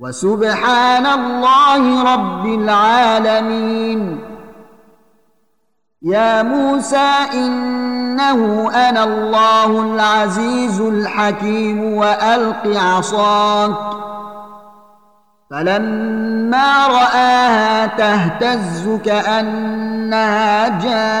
وسبحان الله رب العالمين. يا موسى إنه أنا الله العزيز الحكيم وألق عصاك. فلما رآها تهتز كأنها جان.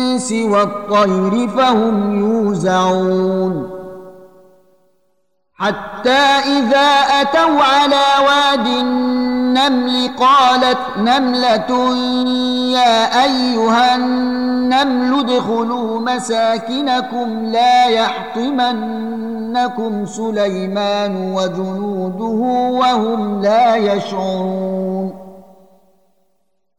والطير فهم يوزعون. حتى إذا أتوا على واد النمل قالت نملة يا أيها النمل ادخلوا مساكنكم لا يحطمنكم سليمان وجنوده وهم لا يشعرون.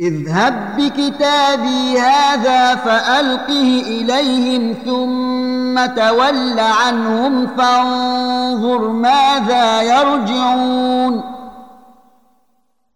اذهب بكتابي هذا فألقه إليهم ثم تول عنهم فانظر ماذا يرجعون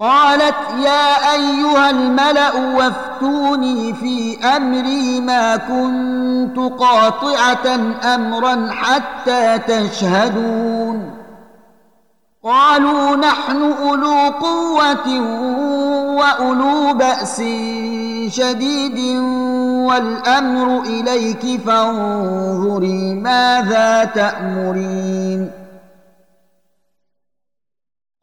قالت يا أيها الملأ وافتوني في أمري ما كنت قاطعة أمرا حتى تشهدون. قالوا نحن أولو قوة وأولو بأس شديد والأمر إليك فانظري ماذا تأمرين.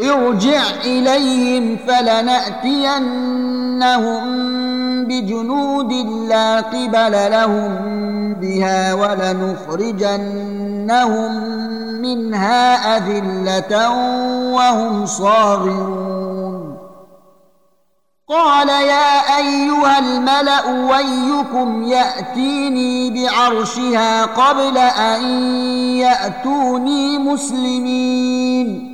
ارجع إليهم فلنأتينهم بجنود لا قبل لهم بها ولنخرجنهم منها أذلة وهم صاغرون. قال يا أيها الملأ ويكم يأتيني بعرشها قبل أن يأتوني مسلمين.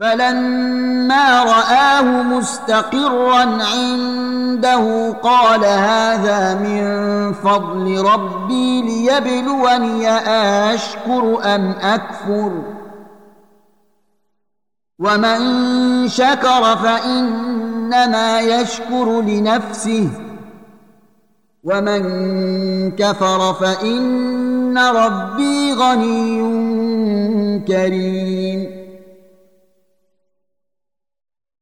فلما رآه مستقرا عنده قال هذا من فضل ربي ليبلوني اشكر أم أكفر ومن شكر فإنما يشكر لنفسه ومن كفر فإن ربي غني كريم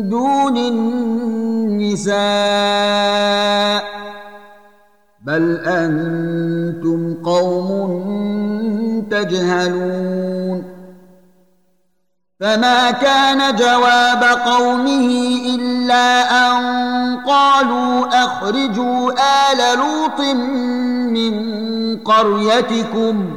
دون النساء بل أنتم قوم تجهلون فما كان جواب قومه إلا أن قالوا أخرجوا آل لوط من قريتكم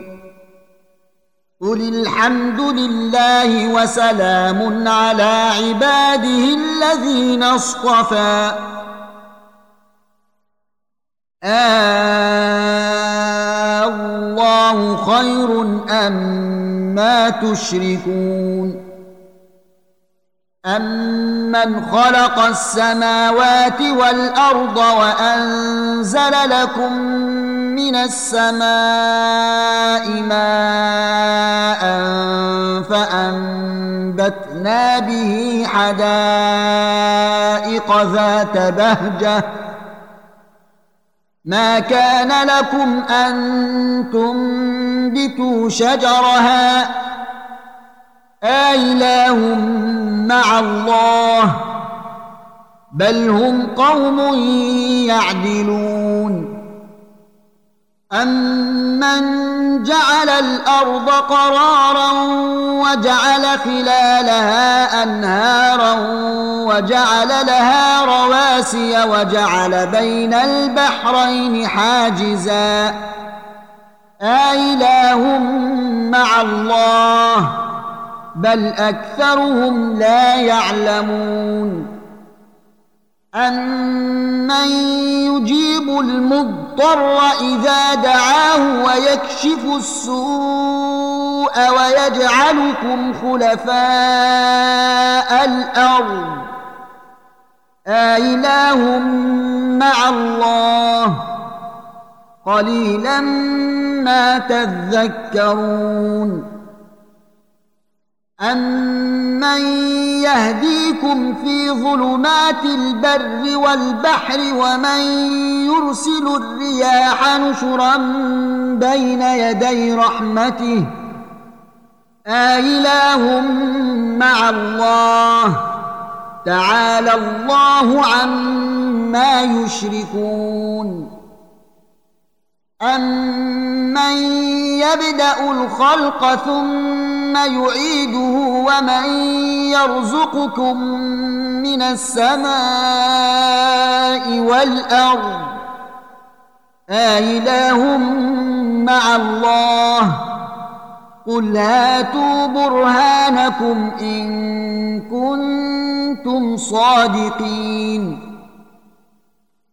قل الحمد لله وسلام على عباده الذين اصطفى. آه الله خير أم ما تشركون. أمن خلق السماوات والأرض وأنزل لكم من السماء ماء فأنبتنا به حدائق ذات بهجة ما كان لكم أن تنبتوا شجرها آله مع الله بل هم قوم يعدلون أمن جعل الأرض قرارا وجعل خلالها أنهارا وجعل لها رواسي وجعل بين البحرين حاجزا آله مع الله بل اكثرهم لا يعلمون امن يجيب المضطر إذا دعاه ويكشف السوء ويجعلكم خلفاء الأرض. آله مع الله. قليلا ما تذكرون. أمن يهديكم في ظلمات البر والبحر ومن يرسل الرياح نشرا بين يدي رحمته آله مع الله تعالى الله عما يشركون أمن يبدأ الخلق ثم يعيده ومن يرزقكم من السماء والأرض آله مع الله قل هاتوا برهانكم إن كنتم صادقين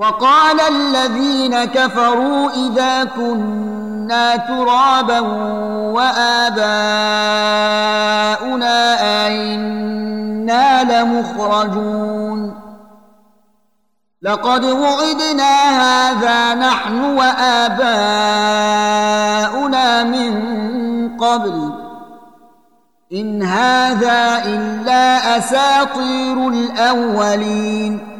وقال الذين كفروا إذا كنا ترابا وآباؤنا أئنا لمخرجون. لقد وعدنا هذا نحن وآباؤنا من قبل. إن هذا إلا أساطير الأولين.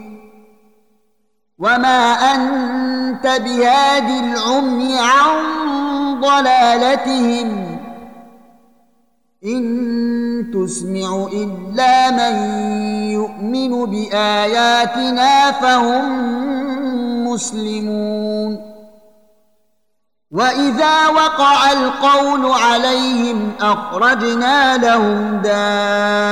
وما انت بهاد العمي عن ضلالتهم ان تسمع الا من يؤمن باياتنا فهم مسلمون واذا وقع القول عليهم اخرجنا لهم دابه